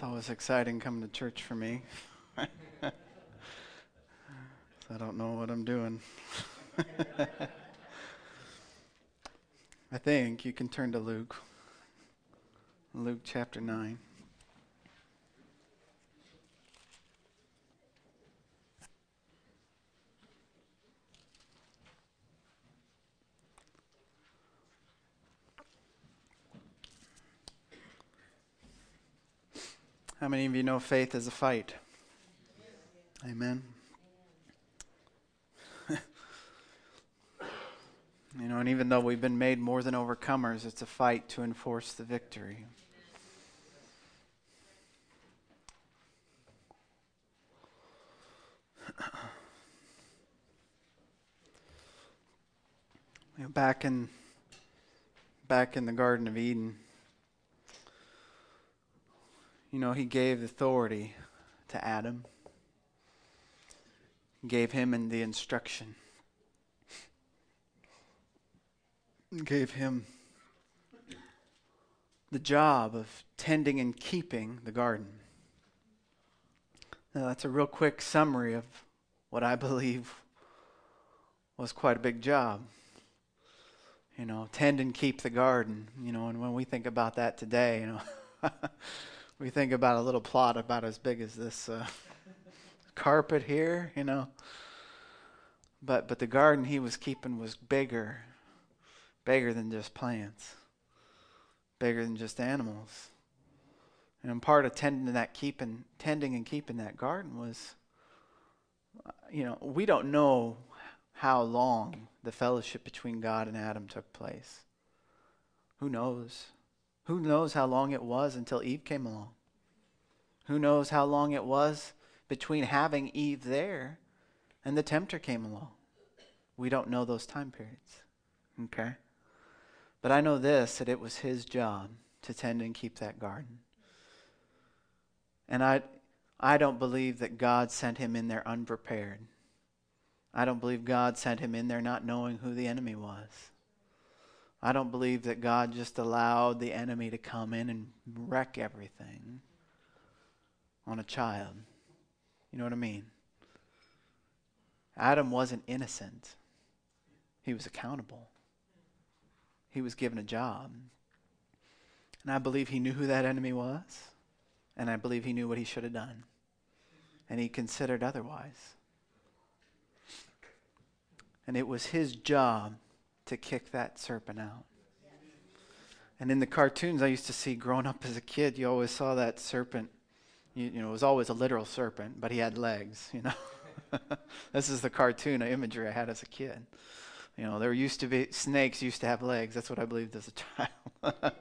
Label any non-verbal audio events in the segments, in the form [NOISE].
It's always exciting coming to church for me. [LAUGHS] I don't know what I'm doing. [LAUGHS] I think you can turn to Luke. Luke chapter 9. How many of you know faith is a fight? Amen. [LAUGHS] you know, and even though we've been made more than overcomers, it's a fight to enforce the victory. [LAUGHS] You know, back in back in the Garden of Eden, you know, he gave authority to Adam, gave him the instruction, gave him the job of tending and keeping the garden. Now, that's a real quick summary of what I [LAUGHS] believe was quite a big job. You know, tend and keep the garden. You know, and when we think about that today, you know, [LAUGHS] we think about a little plot about as big as this uh, [LAUGHS] carpet here, you know. But but the garden he was keeping was bigger, bigger than just plants, bigger than just animals. And part of tending that keeping, tending and keeping that garden was, uh, you know, we don't know how long the fellowship between God and Adam took place. Who knows? Who knows how long it was until Eve came along? Who knows how long it was between having Eve there and the tempter came along? We don't know those time periods. Okay? But I know this that it was his job to tend and keep that garden. And I I don't believe that God sent him in there unprepared. I don't believe God sent him in there not knowing who the enemy was. I don't believe that God just allowed the enemy to come in and wreck everything on a child. You know what I mean? Adam wasn't innocent, he was accountable, he was given a job. And I believe he knew who that enemy was, and I believe he knew what he should have done, and he considered otherwise. And it was his job to kick that serpent out. And in the cartoons I used to see growing up as a kid, you always saw that serpent. You, you know, it was always a literal serpent, but he had legs, you know. [LAUGHS] this is the cartoon imagery I had as a kid. You know, there used to be snakes used to have legs. That's what I believed as a [LAUGHS] child.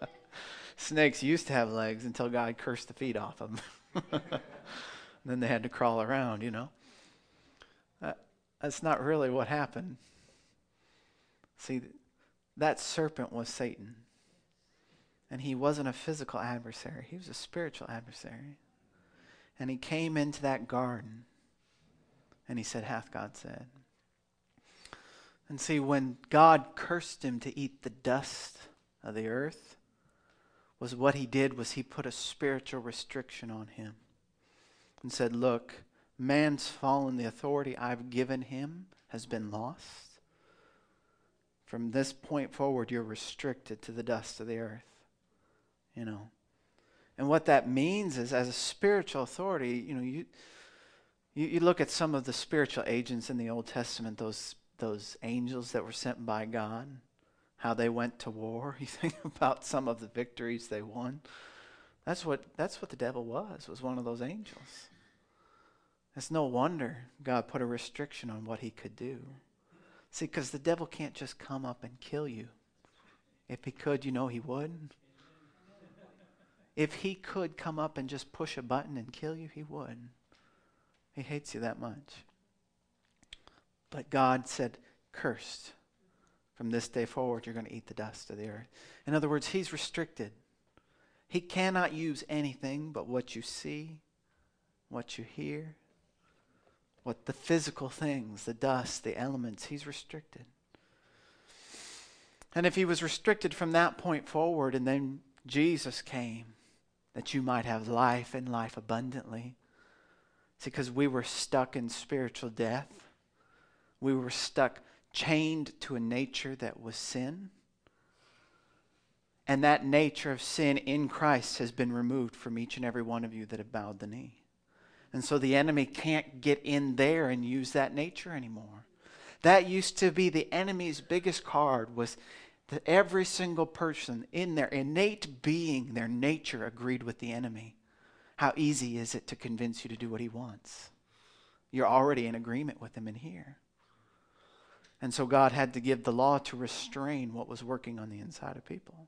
snakes used to have legs until God cursed the feet off of them. [LAUGHS] then they had to crawl around, you know. Uh, that's not really what happened. See, that serpent was Satan. And he wasn't a physical adversary, he was a spiritual adversary. And he came into that garden and he said, Hath God said. And see, when God cursed him to eat the dust of the earth, was what he did was he put a spiritual restriction on him and said, Look, man's fallen, the authority I've given him has been lost. From this point forward, you're restricted to the dust of the earth. You know. And what that means is, as a spiritual authority, you know, you, you, you look at some of the spiritual agents in the Old Testament, those, those angels that were sent by God, how they went to war. [LAUGHS] You think about some of the victories they won. That's what, that's what the devil was, was one of those angels. It's no wonder God put a restriction on what he could do. See, because the devil can't just come up and kill you. If he could, you know he would. If he could come up and just push a button and kill you, he would. He hates you that much. But God said, cursed. From this day forward, you're going to eat the dust of the earth. In other words, he's restricted. He cannot use anything but what you see, what you hear, what the physical things, the dust, the elements, he's restricted. And if he was restricted from that point forward and then Jesus came that you might have life and life abundantly. See, because we were stuck in spiritual death. We were stuck, chained to a nature that was sin. And that nature of sin in Christ has been removed from each and every one of you that have bowed the knee. And so the enemy can't get in there and use that nature anymore. That used to be the enemy's biggest card was that every single person in their innate being, their nature agreed with the enemy. How easy is it to convince you to do what he wants? You're already in agreement with him in here. And so God had to give the law to restrain what was working on the inside of people.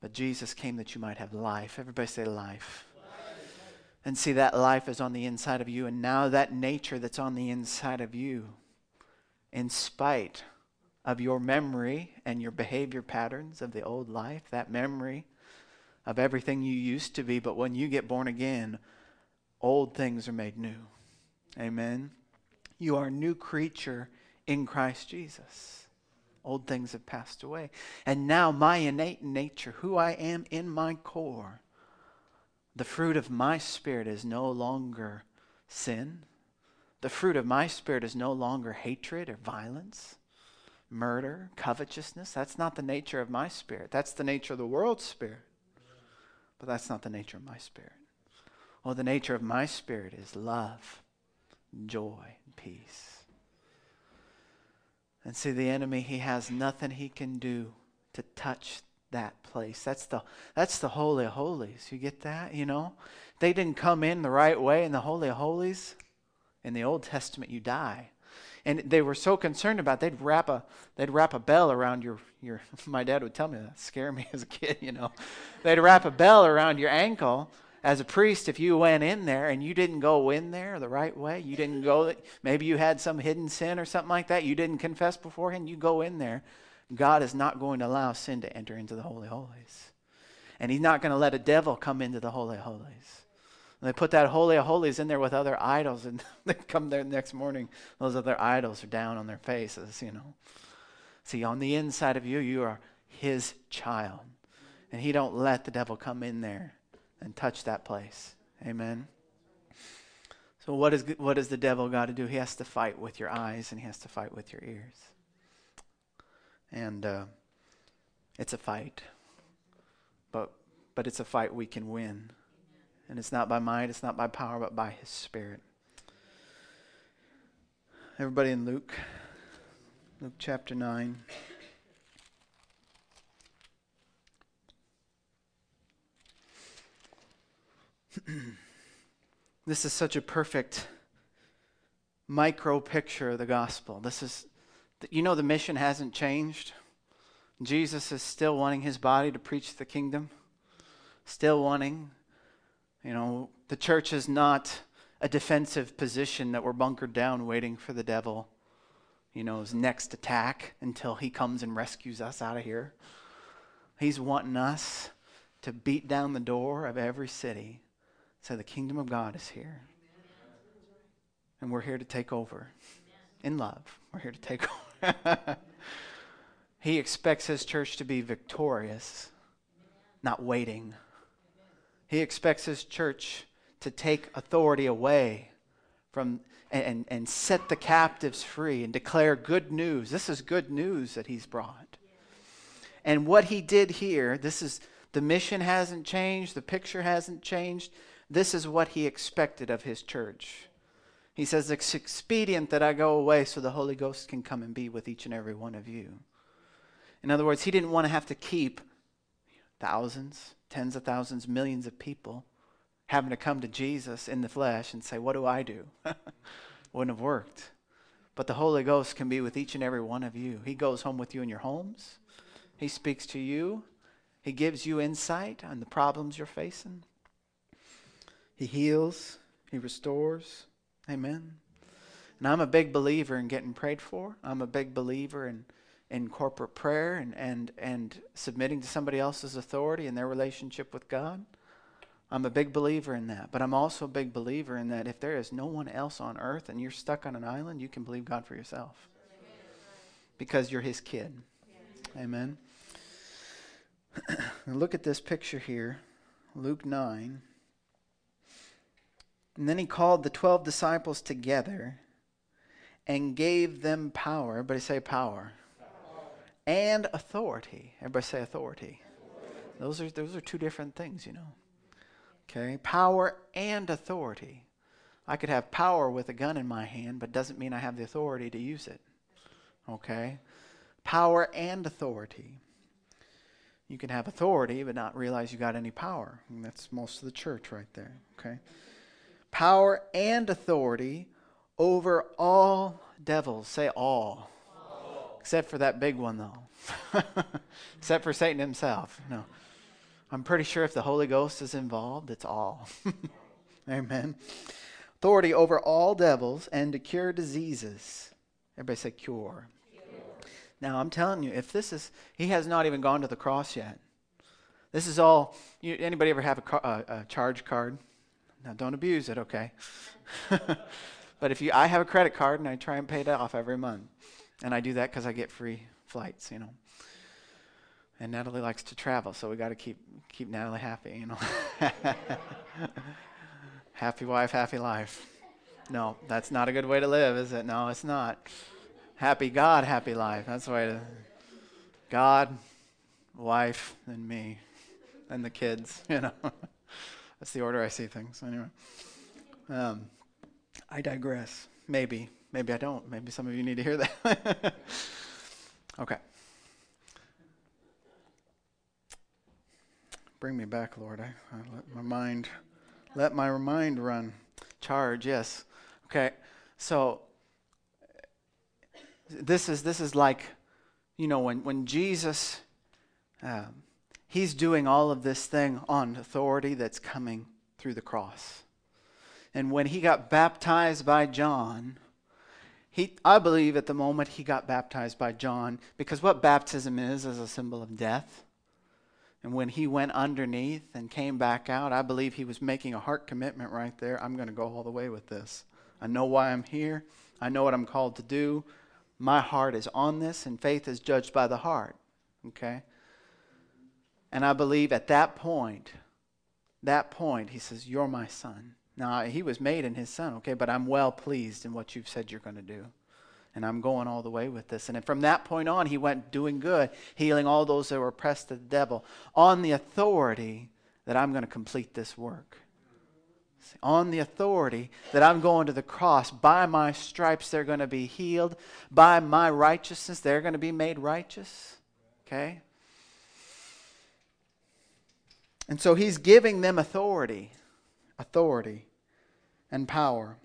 But Jesus came that you might have life. Everybody say life. And see, that life is on the inside of you. And now that nature that's on the inside of you, in spite of your memory and your behavior patterns of the old life, that memory of everything you used to be, but when you get born again, old things are made new. Amen. You are a new creature in Christ Jesus. Old things have passed away. And now my innate nature, who I am in my core, the fruit of my spirit is no longer sin. The fruit of my spirit is no longer hatred or violence murder, covetousness. That's not the nature of my spirit. That's the nature of the world's spirit. But that's not the nature of my spirit. Well, the nature of my spirit is love, joy, peace. And see, the enemy, he has nothing he can do to touch that place. That's the that's the holy of holies. You get that? You know, they didn't come in the right way in the holy of holies. In the Old Testament, you die and they were so concerned about it, they'd wrap a they'd wrap a bell around your your [LAUGHS] my dad would tell me that scare me [LAUGHS] as a kid you know they'd wrap a bell around your ankle as a priest if you went in there and you didn't go in there the right way you didn't go maybe you had some hidden sin or something like that you didn't confess beforehand you go in there god is not going to allow sin to enter into the holy holies and he's not going to let a devil come into the holy holies and they put that Holy of Holies in there with other idols, and [LAUGHS] they come there the next morning, those other idols are down on their faces, you know. See, on the inside of you, you are his child. And he don't let the devil come in there and touch that place. Amen. So what is what the devil got to do? He has to fight with your eyes and he has to fight with your ears. And uh, it's a fight, but but it's a fight we can win. And it's not by might, it's not by power, but by his spirit. Everybody in Luke, Luke chapter 9. [CLEARS THROAT] this is such a perfect micro picture of the gospel. This is, you know, the mission hasn't changed. Jesus is still wanting his body to preach the kingdom, still wanting you know, the church is not a defensive position that we're bunkered down waiting for the devil, you know, his next attack until he comes and rescues us out of here. He's wanting us to beat down the door of every city. So the kingdom of God is here. And we're here to take over in love. We're here to take [LAUGHS] over. [LAUGHS] he expects his church to be victorious, not waiting. He expects his church to take authority away from and, and set the captives free and declare good news. This is good news that he's brought. And what he did here, this is the mission hasn't changed, the picture hasn't changed. This is what he expected of his church. He says, It's expedient that I go away so the Holy Ghost can come and be with each and every one of you. In other words, he didn't want to have to keep thousands, tens of thousands, millions of people having to come to Jesus in the flesh and say, What do I do? [LAUGHS] Wouldn't have worked. But the Holy Ghost can be with each and every one of you. He goes home with you in your homes, He speaks to you, He gives you insight on the problems you're facing. He heals, He restores. Amen. And I'm a big believer in getting prayed for. I'm a big believer in in corporate prayer and, and, and submitting to somebody else's authority and their relationship with God. I'm a big believer in that. But I'm also a big believer in that if there is no one else on earth and you're stuck on an island, you can believe God for yourself. Because you're his kid. Amen. [CLEARS THROAT] look at this picture here. Luke 9. And then he called the 12 disciples together and gave them power. Everybody say power. power. And authority. Everybody say authority. authority. Those are those are two different things, you know. Okay? Power and authority. I could have power with a gun in my hand, but doesn't mean I have the authority to use it. Okay? Power and authority. You can have authority, but not realize you got any power. And that's most of the church right there. Okay? Power and authority over all devils. Say all. all. Except for that big one, though. [LAUGHS] Except for Satan himself. No. I'm pretty sure if the Holy Ghost is involved, it's all. [LAUGHS] Amen. Authority over all devils and to cure diseases. Everybody say cure. Now, I'm telling you, if this is, he has not even gone to the cross yet. This is all, you, anybody ever have a, a, a charge card? Now, don't abuse it, okay? [LAUGHS] but if you, I have a credit card and I try and pay it off every month. And I do that because I get free flights, you know. And Natalie likes to travel, so we got to keep keep Natalie happy, you know. [LAUGHS] happy wife, happy life. No, that's not a good way to live, is it? No, it's not. Happy God, happy life. That's the way to. God, wife, and me, and the kids. [LAUGHS] You know, that's the order I see things. Anyway, um, I digress. Maybe, maybe I don't. Maybe some of you need to hear that. [LAUGHS] okay. Bring me back, Lord. I, I let my mind, let my mind run. Charge, yes. Okay. So this is this is like, you know, when when Jesus, um, he's doing all of this thing on authority that's coming through the cross. And when he got baptized by John, he, I believe at the moment he got baptized by John because what baptism is is a symbol of death. And when he went underneath and came back out, I believe he was making a heart commitment right there. I'm going to go all the way with this. I know why I'm here. I know what I'm called to do my heart is on this, and faith is judged by the heart. Okay? And I believe at that point, that point, he says, You're my son. Now, he was made in his son, okay, but I'm well pleased in what you've said you're going to do. And I'm going all the way with this. And from that point on, he went doing good, healing all those that were oppressed of the devil, on the authority that I'm going to complete this work on the authority that I'm going to the cross. By my stripes, they're going to be healed. By my righteousness, they're going to be made righteous. Okay? And so he's giving them authority, authority and power.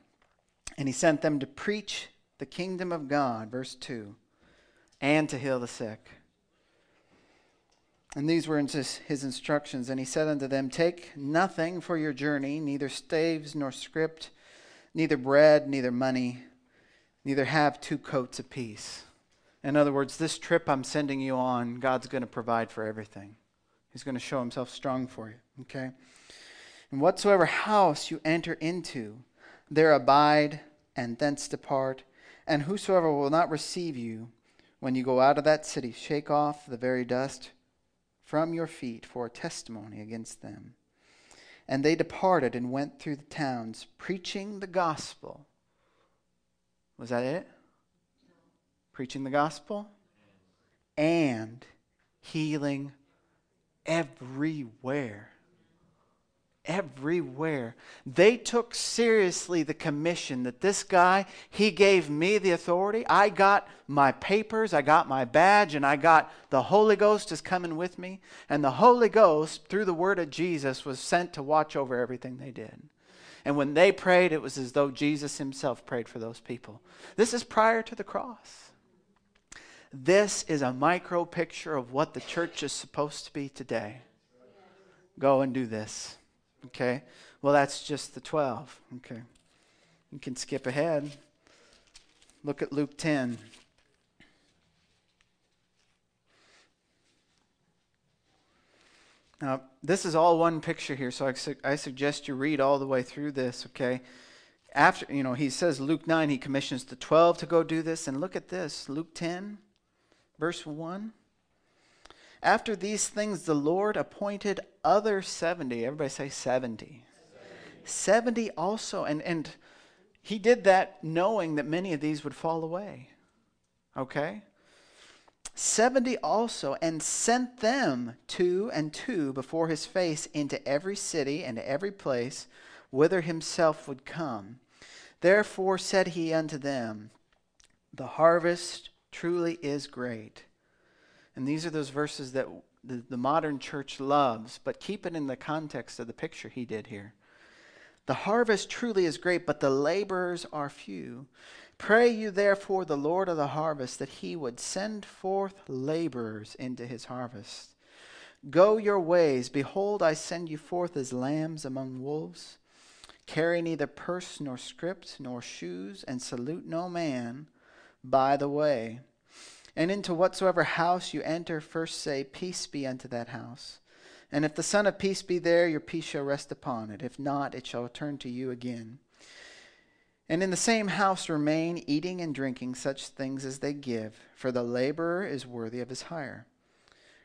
And he sent them to preach the kingdom of God, verse 2, and to heal the sick. And these were his instructions. And he said unto them, Take nothing for your journey, neither staves nor scrip, neither bread, neither money, neither have two coats apiece. In other words, this trip I'm sending you on, God's going to provide for everything. He's going to show himself strong for you. Okay? And whatsoever house you enter into, there abide and thence depart. And whosoever will not receive you when you go out of that city, shake off the very dust from your feet for a testimony against them. And they departed and went through the towns, preaching the gospel. Was that it? Preaching the gospel? And healing everywhere everywhere. They took seriously the commission that this guy, he gave me the authority. I got my papers, I got my badge, and I got the Holy Ghost is coming with me. And the Holy Ghost, through the word of Jesus, was sent to watch over everything they did. And when they prayed, it was as though Jesus himself prayed for those people. This is prior to the cross. This is a micro picture of what the church is supposed to be today. Go and do this. Okay? Well, that's just the 12. Okay. You can skip ahead. Look at Luke 10. Now, this is all one picture here, so I, su- I suggest you read all the way through this, okay? After, you know, he says, Luke 9, he commissions the 12 to go do this. And look at this Luke 10, verse 1. After these things, the Lord appointed other 70. Everybody say 70. 70, 70 also. And, and he did that knowing that many of these would fall away. Okay? 70 also, and sent them two and two before his face into every city and every place whither himself would come. Therefore said he unto them, The harvest truly is great. And these are those verses that the, the modern church loves, but keep it in the context of the picture he did here. The harvest truly is great, but the laborers are few. Pray you therefore the Lord of the harvest that he would send forth laborers into his harvest. Go your ways. Behold, I send you forth as lambs among wolves. Carry neither purse nor scrip nor shoes, and salute no man by the way. And into whatsoever house you enter, first say, Peace be unto that house. And if the Son of Peace be there, your peace shall rest upon it. If not, it shall return to you again. And in the same house remain, eating and drinking such things as they give, for the laborer is worthy of his hire.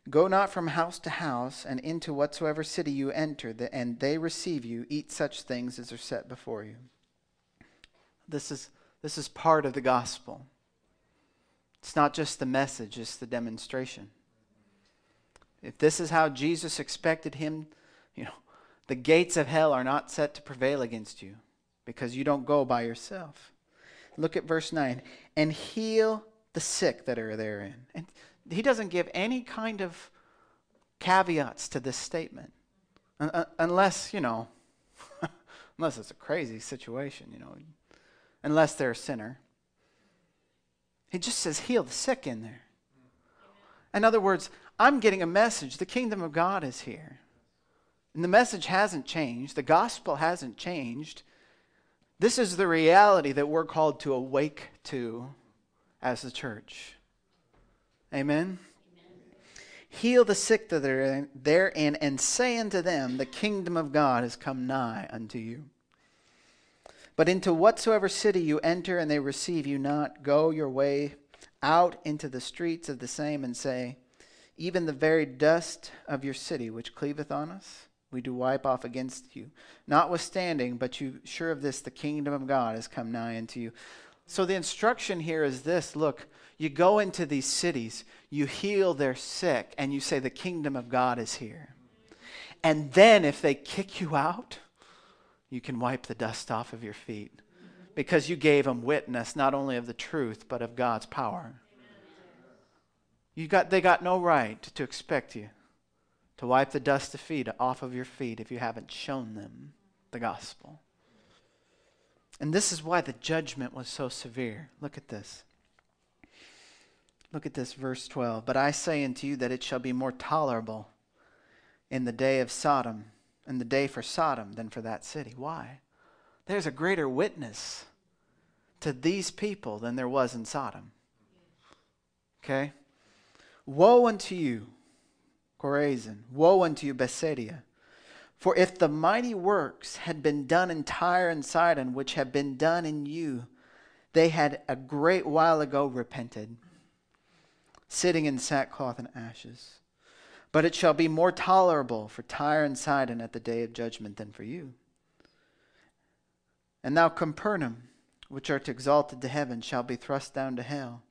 Go not from house to house, and into whatsoever city you enter, and they receive you, eat such things as are set before you. This is, this is part of the gospel. It's not just the message, it's the demonstration. If this is how Jesus expected him, you know, the gates of hell are not set to prevail against you because you don't go by yourself. Look at verse 9. And heal the sick that are therein. And he doesn't give any kind of caveats to this statement. Unless, you know, [LAUGHS] unless it's a crazy situation, you know, unless they're a sinner. He just says, heal the sick in there. In other words, I'm getting a message. The kingdom of God is here. And the message hasn't changed, the gospel hasn't changed. This is the reality that we're called to awake to as the church. Amen? Amen. Heal the sick that are therein, and say unto them, The kingdom of God is come nigh unto you. But into whatsoever city you enter, and they receive you not, go your way out into the streets of the same, and say, Even the very dust of your city which cleaveth on us, we do wipe off against you. Notwithstanding, but you sure of this, the kingdom of God has come nigh unto you. So the instruction here is this look, you go into these cities, you heal their sick, and you say, The kingdom of God is here. And then if they kick you out, you can wipe the dust off of your feet because you gave them witness not only of the truth, but of God's power. You got, they got no right to expect you to wipe the dust of feet off of your feet if you haven't shown them the gospel. And this is why the judgment was so severe. Look at this. Look at this, verse 12. But I say unto you that it shall be more tolerable in the day of Sodom, in the day for Sodom, than for that city. Why? There's a greater witness to these people than there was in Sodom. Okay? Woe unto you, Chorazin. Woe unto you, Bethsaida. For if the mighty works had been done in Tyre and Sidon, which have been done in you, they had a great while ago repented, sitting in sackcloth and ashes. But it shall be more tolerable for Tyre and Sidon at the day of judgment than for you. And thou, Capernaum, which art exalted to heaven, shall be thrust down to hell.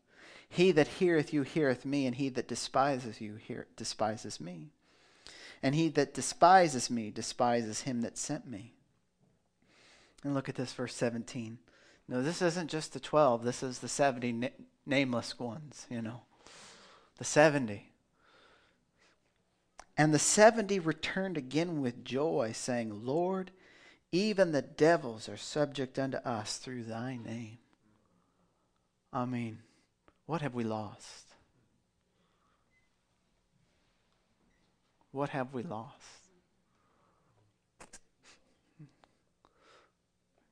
He that heareth you heareth me, and he that despises you hear, despises me. And he that despises me despises him that sent me. And look at this, verse 17. No, this isn't just the 12, this is the 70 na- nameless ones, you know. The 70. And the 70 returned again with joy, saying, Lord, even the devils are subject unto us through thy name. I mean, what have we lost? What have we lost? [LAUGHS]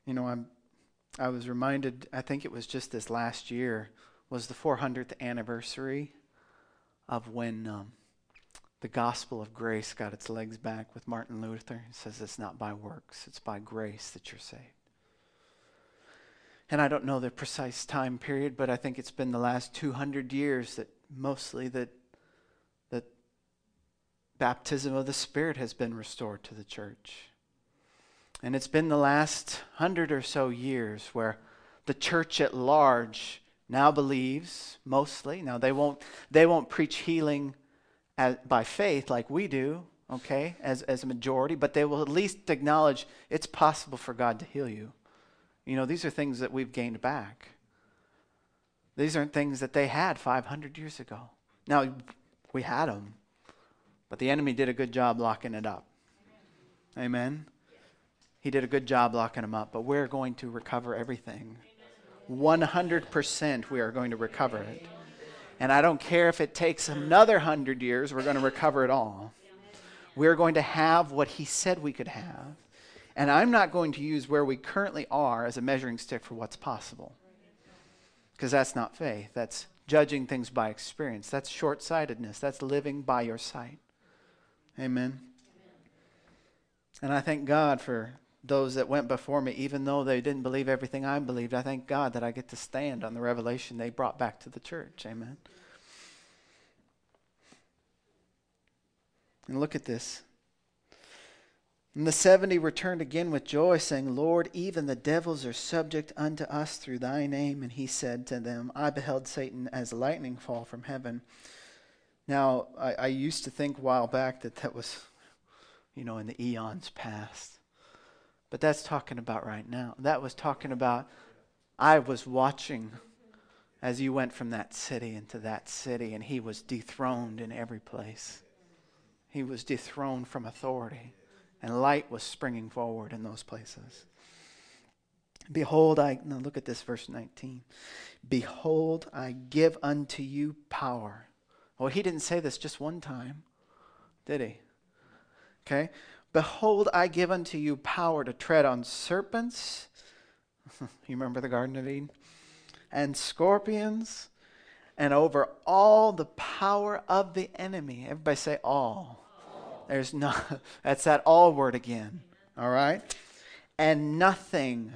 You know, I'm I was reminded, I think it was just this last year, was the 400th anniversary of when um, the gospel of grace got its legs back with Martin Luther. He says it's not by works, it's by grace that you're saved and I don't know the precise time period, but I think it's been the last 200 years that mostly that that baptism of the Spirit has been restored to the church. And it's been the last hundred or so years where the church at large now believes mostly. Now they won't they won't preach healing as, by faith like we do, okay, as as a majority, but they will at least acknowledge it's possible for God to heal you. You know, these are things that we've gained back. These aren't things that they had 500 years ago. Now, we had them, but the enemy did a good job locking it up. Amen. He did a good job locking them up, but we're going to recover everything. 100% we are going to recover it. And I don't care if it takes another hundred years, we're going to recover it all. We're going to have what he said we could have. And I'm not going to use where we currently are as a measuring stick for what's possible. Because that's not faith. That's judging things by experience. That's short sightedness. That's living by your sight. Amen. And I thank God for those that went before me, even though they didn't believe everything I believed. I thank God that I get to stand on the revelation they brought back to the church. Amen. And look at this. And the seventy returned again with joy, saying, Lord, even the devils are subject unto us through thy name. And he said to them, I beheld Satan as lightning fall from heaven. Now, I, I used to think a while back that that was, you know, in the eons past. But that's talking about right now. That was talking about, I was watching as you went from that city into that city, and he was dethroned in every place. He was dethroned from authority, and light was springing forward in those places. Behold, I, now look at this, verse 19. Behold, I give unto you power. Well, he didn't say this just one time, did he? Okay. Behold, I give unto you power to tread on serpents. [LAUGHS] you remember the Garden of Eden? And scorpions, and over all the power of the enemy. Everybody say all. all. There's no, [LAUGHS] that's that all word again. All right? And nothing,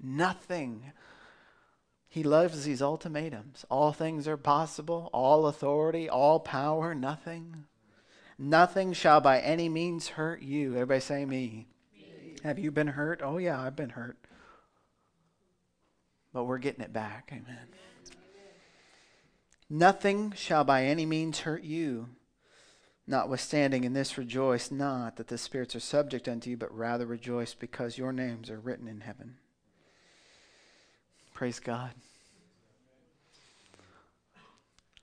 nothing. He loves these ultimatums. All things are possible, all authority, all power, nothing. Nothing shall by any means hurt you. Everybody say me. me. Have you been hurt? Oh, yeah, I've been hurt. But we're getting it back. Amen. Amen. Nothing shall by any means hurt you. Notwithstanding, in this rejoice not that the spirits are subject unto you, but rather rejoice because your names are written in heaven. Praise God.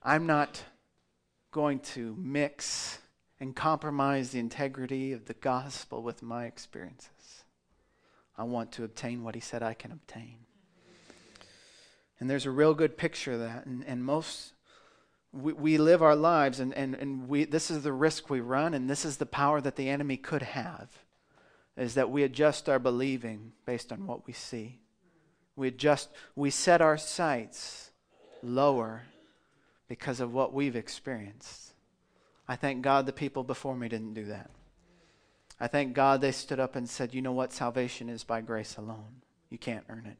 I'm not going to mix and compromise the integrity of the gospel with my experiences. I want to obtain what he said I can obtain. And there's a real good picture of that. And, and most, we, we live our lives, and, and, and we, this is the risk we run, and this is the power that the enemy could have, is that we adjust our believing based on what we see. We adjust, we set our sights lower because of what we've experienced. I thank God the people before me didn't do that. I thank God they stood up and said, you know what? Salvation is by grace alone. You can't earn it.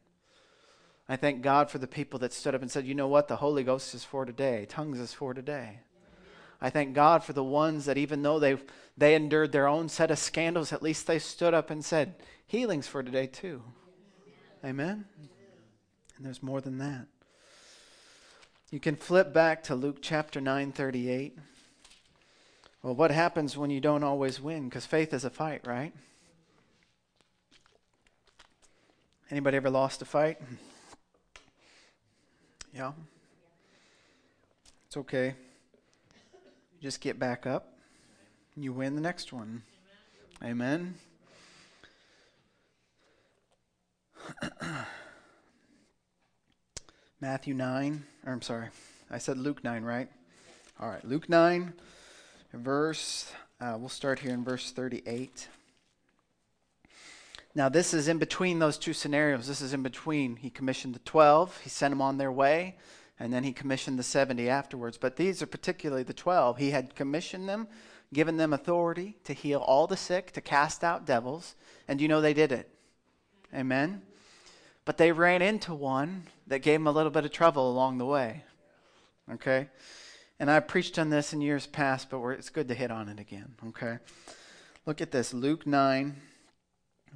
I thank God for the people that stood up and said, you know what? The Holy Ghost is for today, tongues is for today. I thank God for the ones that even though they they endured their own set of scandals, at least they stood up and said, healing's for today too. Amen? And there's more than that. You can flip back to Luke chapter 9, 38. Well, what happens when you don't always win? Because faith is a fight, right? Anybody ever lost a fight? Yeah. It's okay. You just get back up. You win the next one. Amen. Amen. [COUGHS] Matthew 9, or I'm sorry, I said Luke 9, right? All right, Luke 9 verse, uh, we'll start here in verse 38. Now, this is in between those two scenarios. This is in between. He commissioned the 12, he sent them on their way, and then he commissioned the 70 afterwards. But these are particularly the 12. He had commissioned them, given them authority to heal all the sick, to cast out devils, and you know they did it. Amen? But they ran into one that gave them a little bit of trouble along the way. Okay? And I preached on this in years past, but it's good to hit on it again, okay? Look at this Luke 9,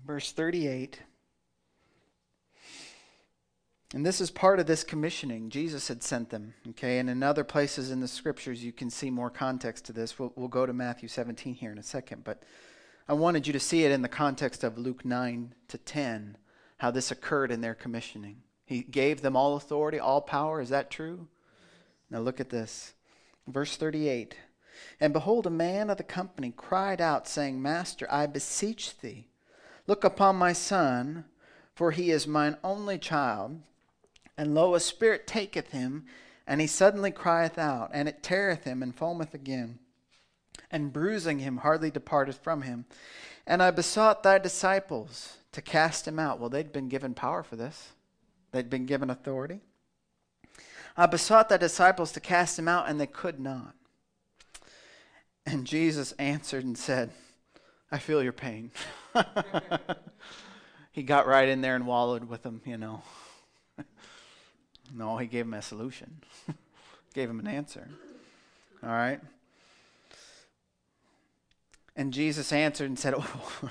verse 38. And this is part of this commissioning. Jesus had sent them, okay? And in other places in the scriptures, you can see more context to this. We'll, we'll go to Matthew 17 here in a second, but I wanted you to see it in the context of Luke 9 to 10, how this occurred in their commissioning. He gave them all authority, all power. Is that true? Now look at this. Verse 38 And behold, a man of the company cried out, saying, Master, I beseech thee, look upon my son, for he is mine only child. And lo, a spirit taketh him, and he suddenly crieth out, and it teareth him, and foameth again and bruising him hardly departed from him. And I besought thy disciples to cast him out. Well, they'd been given power for this, they'd been given authority. I besought the disciples to cast him out, and they could not. And Jesus answered and said, I feel your pain. [LAUGHS] he got right in there and wallowed with them, you know. no, he gave him a solution, [LAUGHS] gave him an answer. All right? And Jesus answered and said, oh, [LAUGHS] o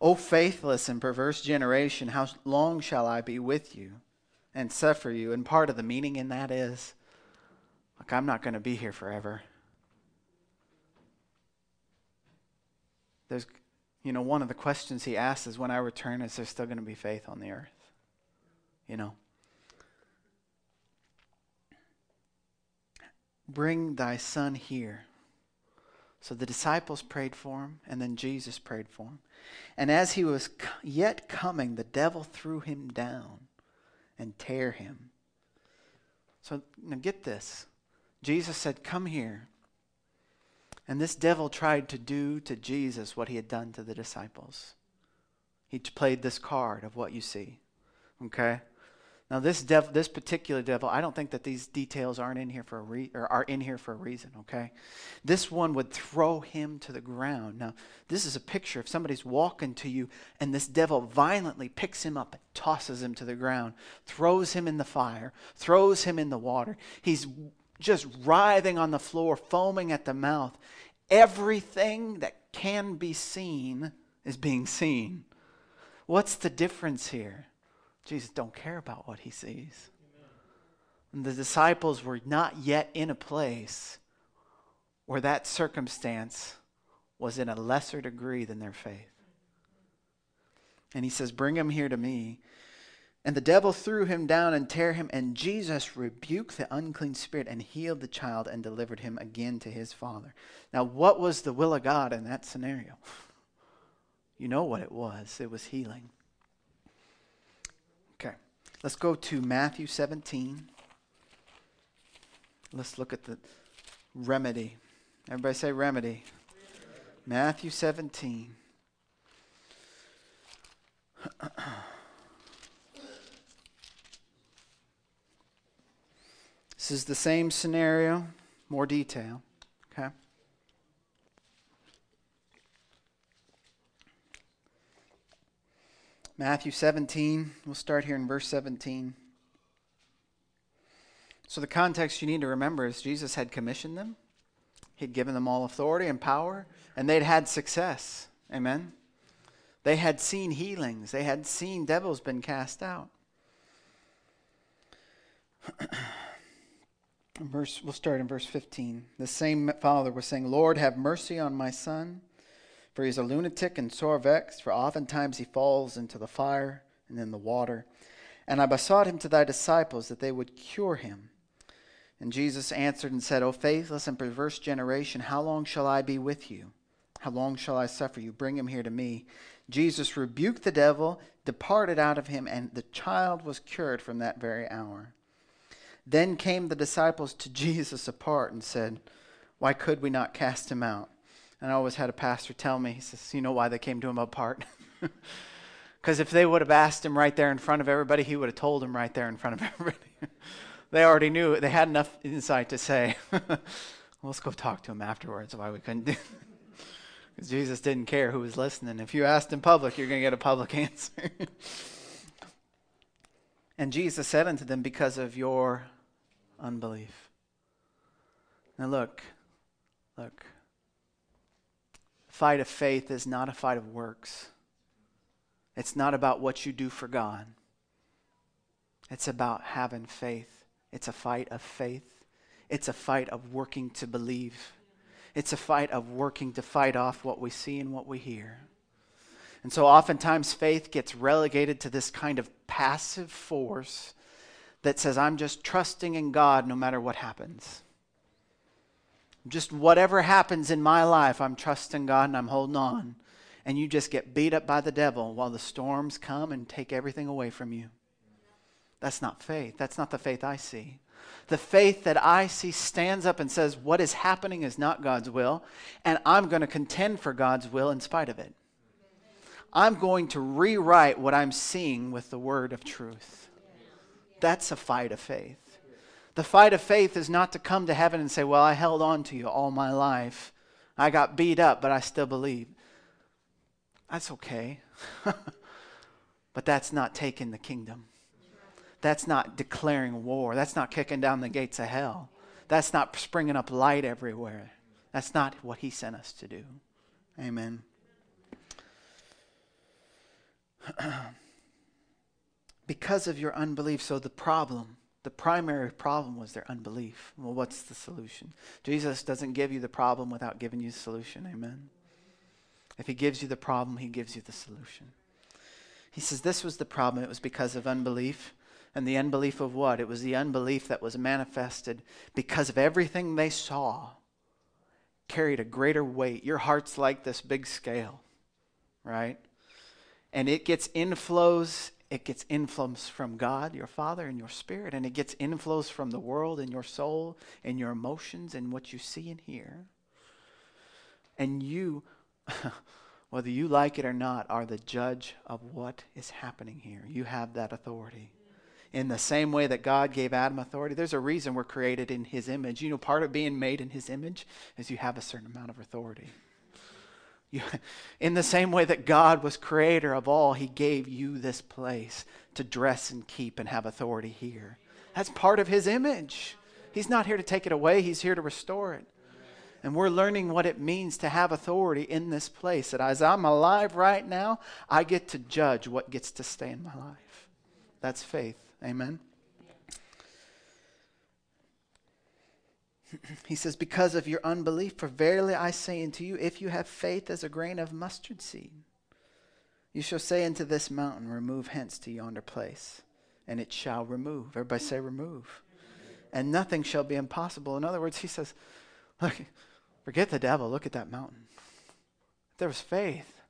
oh, faithless and perverse generation, how long shall I be with you and suffer you? And part of the meaning in that is, like, I'm not going to be here forever. There's, you know, one of the questions he asks is, when I return, is there still going to be faith on the earth? You know. Bring thy son here. So the disciples prayed for him, and then Jesus prayed for him. And as he was yet coming, the devil threw him down and tear him. So now get this. Jesus said, Come here. And this devil tried to do to Jesus what he had done to the disciples. He played this card of what you see. Okay? Now, this devil, this particular devil, I don't think that these details aren't in here for a re- or are in here for a reason. Okay, this one would throw him to the ground. Now, this is a picture if somebody's walking to you and this devil violently picks him up and tosses him to the ground, throws him in the fire, throws him in the water. He's just writhing on the floor, foaming at the mouth. Everything that can be seen is being seen. What's the difference here? Jesus don't care about what he sees. And the disciples were not yet in a place where that circumstance was in a lesser degree than their faith. And he says, Bring him here to me. And the devil threw him down and tear him, and Jesus rebuked the unclean spirit and healed the child and delivered him again to his father. Now, what was the will of God in that scenario? [LAUGHS] You know what it was it was healing. Let's go to Matthew 17. Let's look at the remedy. Everybody say remedy. Matthew 17. this is the same scenario, more detail. Okay? Matthew 17, we'll start here in verse 17. So, the context you need to remember is Jesus had commissioned them, He'd given them all authority and power, and they'd had success. Amen? They had seen healings, they had seen devils been cast out. [CLEARS THROAT] verse, we'll start in verse 15. The same father was saying, Lord, have mercy on my son for he is a lunatic and sore vexed, for oftentimes he falls into the fire and in the water. And I besought him to thy disciples that they would cure him. And Jesus answered and said, O faithless and perverse generation, how long shall I be with you? How long shall I suffer you? Bring him here to me. Jesus rebuked the devil, departed out of him, and the child was cured from that very hour. Then came the disciples to [LAUGHS] Jesus apart and said, Why could we not cast him out? And I always had a pastor tell me, he says, You know why they came to him apart? [LAUGHS] Because if they would have asked him right there in front of everybody, he would have told him right there in front of [LAUGHS] everybody. they already knew, they had enough insight to say, [LAUGHS] Let's go talk to him afterwards why we couldn't do Because Jesus didn't care who was listening. If you asked in public, you're going to get a public answer. and Jesus said unto them, Because of your unbelief. Now, look, look. Fight of faith is not a fight of works. It's not about what you do for God. It's about having faith. It's a fight of faith. It's a fight of working to believe. It's a fight of working to fight off what we see and what we hear. And so oftentimes faith gets relegated to this kind of passive force that says, I'm just trusting in God no matter what happens. Just whatever happens in my life, I'm trusting God and I'm holding on. And you just get beat up by the devil while the storms come and take everything away from you. That's not faith. That's not the faith I see. The faith that I see stands up and says, What is happening is not God's will, and I'm going to contend for God's will in spite of it. I'm going to rewrite what I'm seeing with the word of truth. That's a fight of faith. The fight of faith is not to come to heaven and say, Well, I held on to you all my life. I got beat up, but I still believe. That's okay. [LAUGHS] but that's not taking the kingdom. That's not declaring war. That's not kicking down the gates of hell. That's not springing up light everywhere. That's not what he sent us to do. Amen. [CLEARS THROAT] because of your unbelief, so the problem the primary problem was their unbelief. Well, what's the solution? Jesus doesn't give you the problem without giving you the solution. Amen. If he gives you the problem, he gives you the solution. He says this was the problem. It was because of unbelief. And the unbelief of what? It was the unbelief that was manifested because of everything they saw carried a greater weight. Your heart's like this big scale, right? And it gets inflows it gets influence from God, your Father, and your spirit, and it gets inflows from the world and your soul and your emotions and what you see and hear. And you, [LAUGHS] whether you like it or not, are the judge of what is happening here. You have that authority. In the same way that God gave Adam authority, there's a reason we're created in His image. You know, part of being made in His image is you have a certain amount of authority. You, [LAUGHS] in the same way that God was creator of all, He gave you this place to dress and keep and have authority here. That's part of His image. He's not here to take it away, He's here to restore it. And we're learning what it means to have authority in this place. That as I'm alive right now, I get to judge what gets to stay in my life. That's faith. Amen. [CLEARS THROAT] he says, Because of your unbelief, for verily I say unto you, if you have faith as a grain of mustard seed, you shall say unto this mountain, Remove hence to yonder place, and it shall remove. Everybody say, Remove. And nothing shall be impossible. In other words, he says, Look, forget the devil, look at that mountain. There was faith.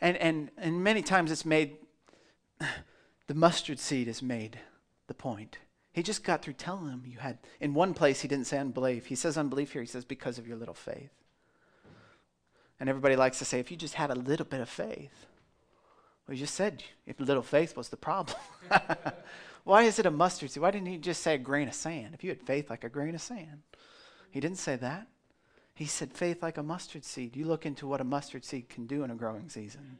And, and, and many times it's made, [CLEARS THROAT] the mustard seed is made the point. He just got through telling them you had. In one place, he didn't say unbelief. He says unbelief here. He says because of your little faith. And everybody likes to say, if you just had a little bit of faith. Well, just said if little faith was the problem. [LAUGHS] Why is it a mustard seed? Why didn't he just say a grain of sand? If you had faith like a grain of sand. He didn't say that. He said faith like a mustard seed. You look into what a mustard seed can do in a growing season.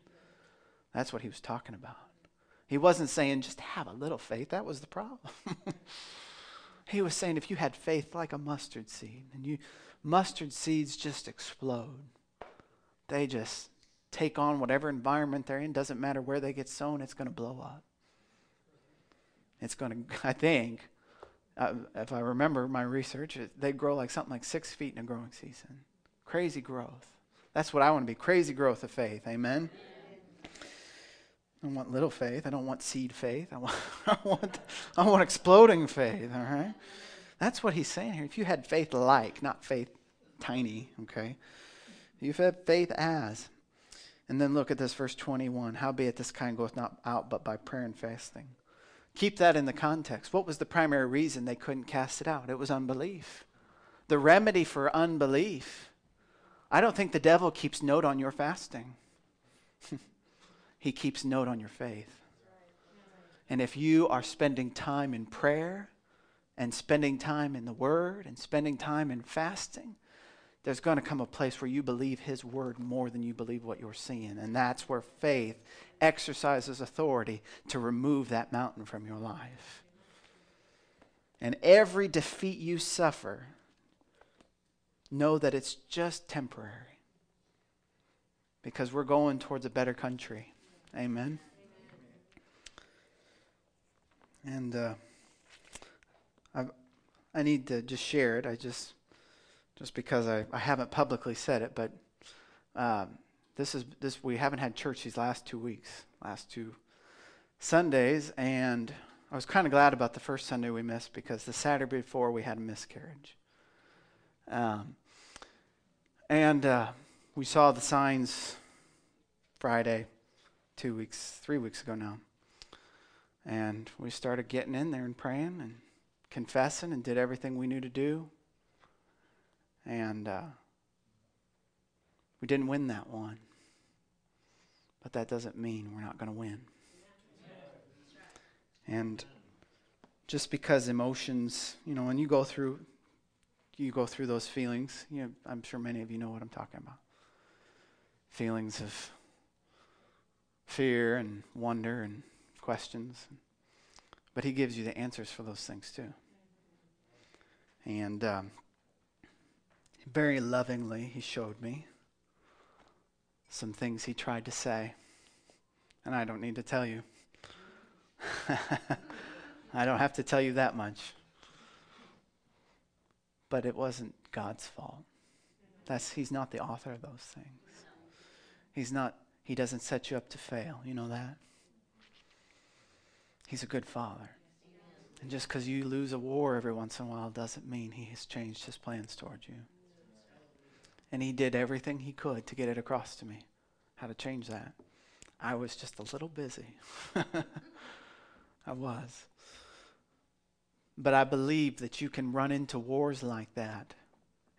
That's what he was talking about. He wasn't saying just have a little faith. That was the problem. [LAUGHS] he was saying if you had faith like a mustard seed, and you mustard seeds just explode. They just take on whatever environment they're in. Doesn't matter where they get sown, it's going to blow up. It's going [LAUGHS] to, I think, uh, if I remember my research, they grow like something like six feet in a growing season. Crazy growth. That's what I want to be crazy growth of faith. Amen. I want little faith. I don't want seed faith. I want, [LAUGHS] I want, I want exploding faith, all right? That's what he's saying here. If you had faith like, not faith tiny, okay? You've had faith as. And then look at this, verse 21. Howbeit this kind goeth not out but by prayer and fasting. Keep that in the context. What was the primary reason they couldn't cast it out? It was unbelief. The remedy for unbelief. I don't think the devil keeps note on your fasting. [LAUGHS] He keeps note on your faith. And if you are spending time in prayer and spending time in the Word and spending time in fasting, there's going to come a place where you believe His Word more than you believe what you're seeing. And that's where faith exercises authority to remove that mountain from your life. And every defeat you suffer know that it's just temporary because we're going towards a better country. Amen. And uh, I, I need to just share it. I just, just because I, I haven't publicly said it, but um, this is this we haven't had church these last two weeks, last two Sundays, and I was kind of glad about the first Sunday we missed because the Saturday before we had a miscarriage. Um, and uh, we saw the signs Friday, two weeks, three weeks ago now. And we started getting in there and praying and confessing and did everything we knew to do. And uh, we didn't win that one. But that doesn't mean we're not going to win. And just because emotions, you know, when you go through you go through those feelings, you know, I'm sure many of you know what I'm talking about. Feelings of fear and wonder and questions. But he gives you the answers for those things too. And um, very lovingly, he showed me some things he tried to say. And I don't need to tell you. [LAUGHS] I don't have to tell you that much. But it wasn't God's fault. That's he's not the author of those things. He's not he doesn't set you up to fail. You know that? He's a good father. And just because you lose a war every once in a while doesn't mean he has changed his plans towards you. And he did everything he could to get it across to me how to change that. I was just a little busy. [LAUGHS] I was. But I believe that you can run into wars like that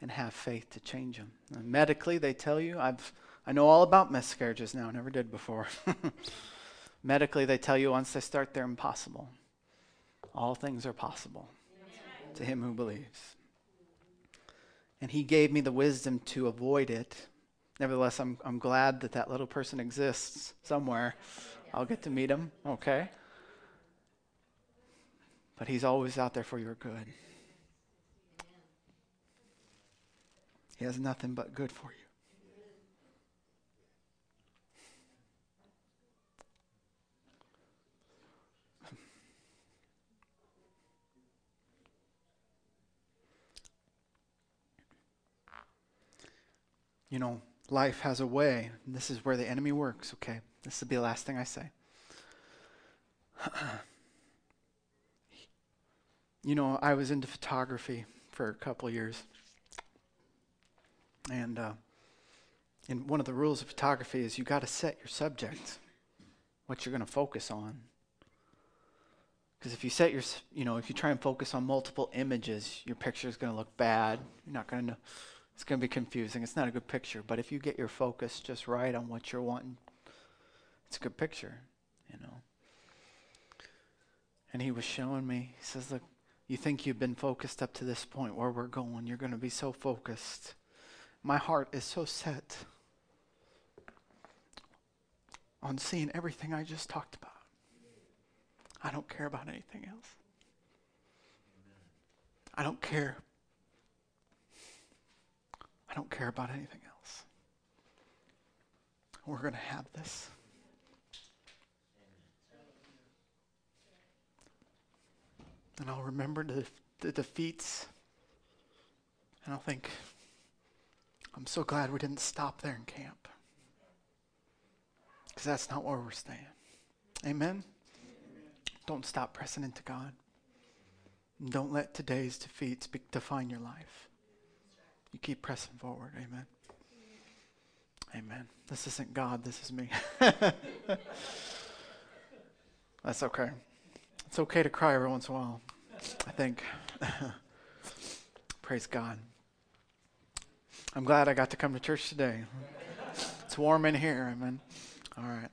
and have faith to change them. And medically, they tell you, I've, I know all about miscarriages now, never did before. [LAUGHS] medically, they tell you once they start, they're impossible. All things are possible to him who believes. And he gave me the wisdom to avoid it. Nevertheless, I'm, I'm glad that that little person exists somewhere. I'll get to meet him, okay? But He's always out there for your good. He has nothing but good for you. You know, life has a way. this is where the enemy works, okay? This will be the last thing I say. [CLEARS THROAT] You know, I was into photography for a couple years. And, uh, and one of the rules of photography is you got to set your subject, what you're going to focus on. Because if you set your, you know, if you try and focus on multiple images, your picture is going to look bad. You're not going to know. It's going to be confusing. It's not a good picture. But if you get your focus just right on what you're wanting, it's a good picture, you know. And he was showing me, he says, look, you think you've been focused up to this point where we're going. You're going to be so focused. My heart is so set on seeing everything I just talked about. I don't care about anything else. I don't care. I don't care about anything else. We're going to have this. And I'll remember the, the defeats. And I'll think, I'm so glad we didn't stop there in camp. Because that's not where we're staying. Amen? Don't stop pressing into God. Don't let today's defeats be, define your life. You keep pressing forward. Amen. Amen. This isn't God, this is me. [LAUGHS] That's okay. It's okay to cry every once in a while, I think. [LAUGHS] Praise God. I'm glad I got to come to church today. It's warm in here. Amen. All right.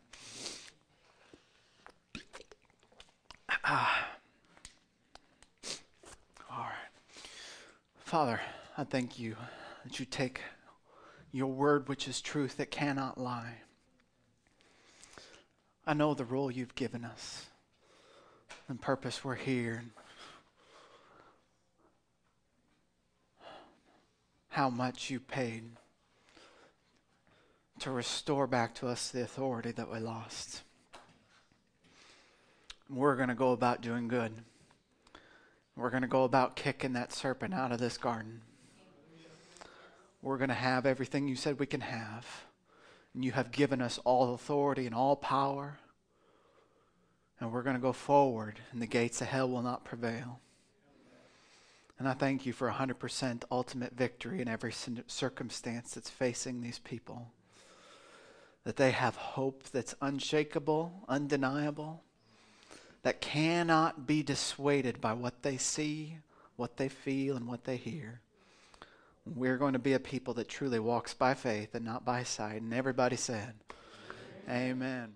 Ah. All right. Father, I thank you that you take your word, which is truth that cannot lie. I know the role you've given us and purpose we're here. how much you paid to restore back to us the authority that we lost. We're going to go about doing good. We're going to go about kicking that serpent out of this garden. We're going to have everything you said we can have. And you have given us all authority and all power. And we're going to go forward, and the gates of hell will not prevail. And I thank you for 100% ultimate victory in every circumstance that's facing these people. That they have hope that's unshakable, undeniable, that cannot be dissuaded by what they see, what they feel, and what they hear. We're going to be a people that truly walks by faith and not by sight. And everybody said, Amen. Amen.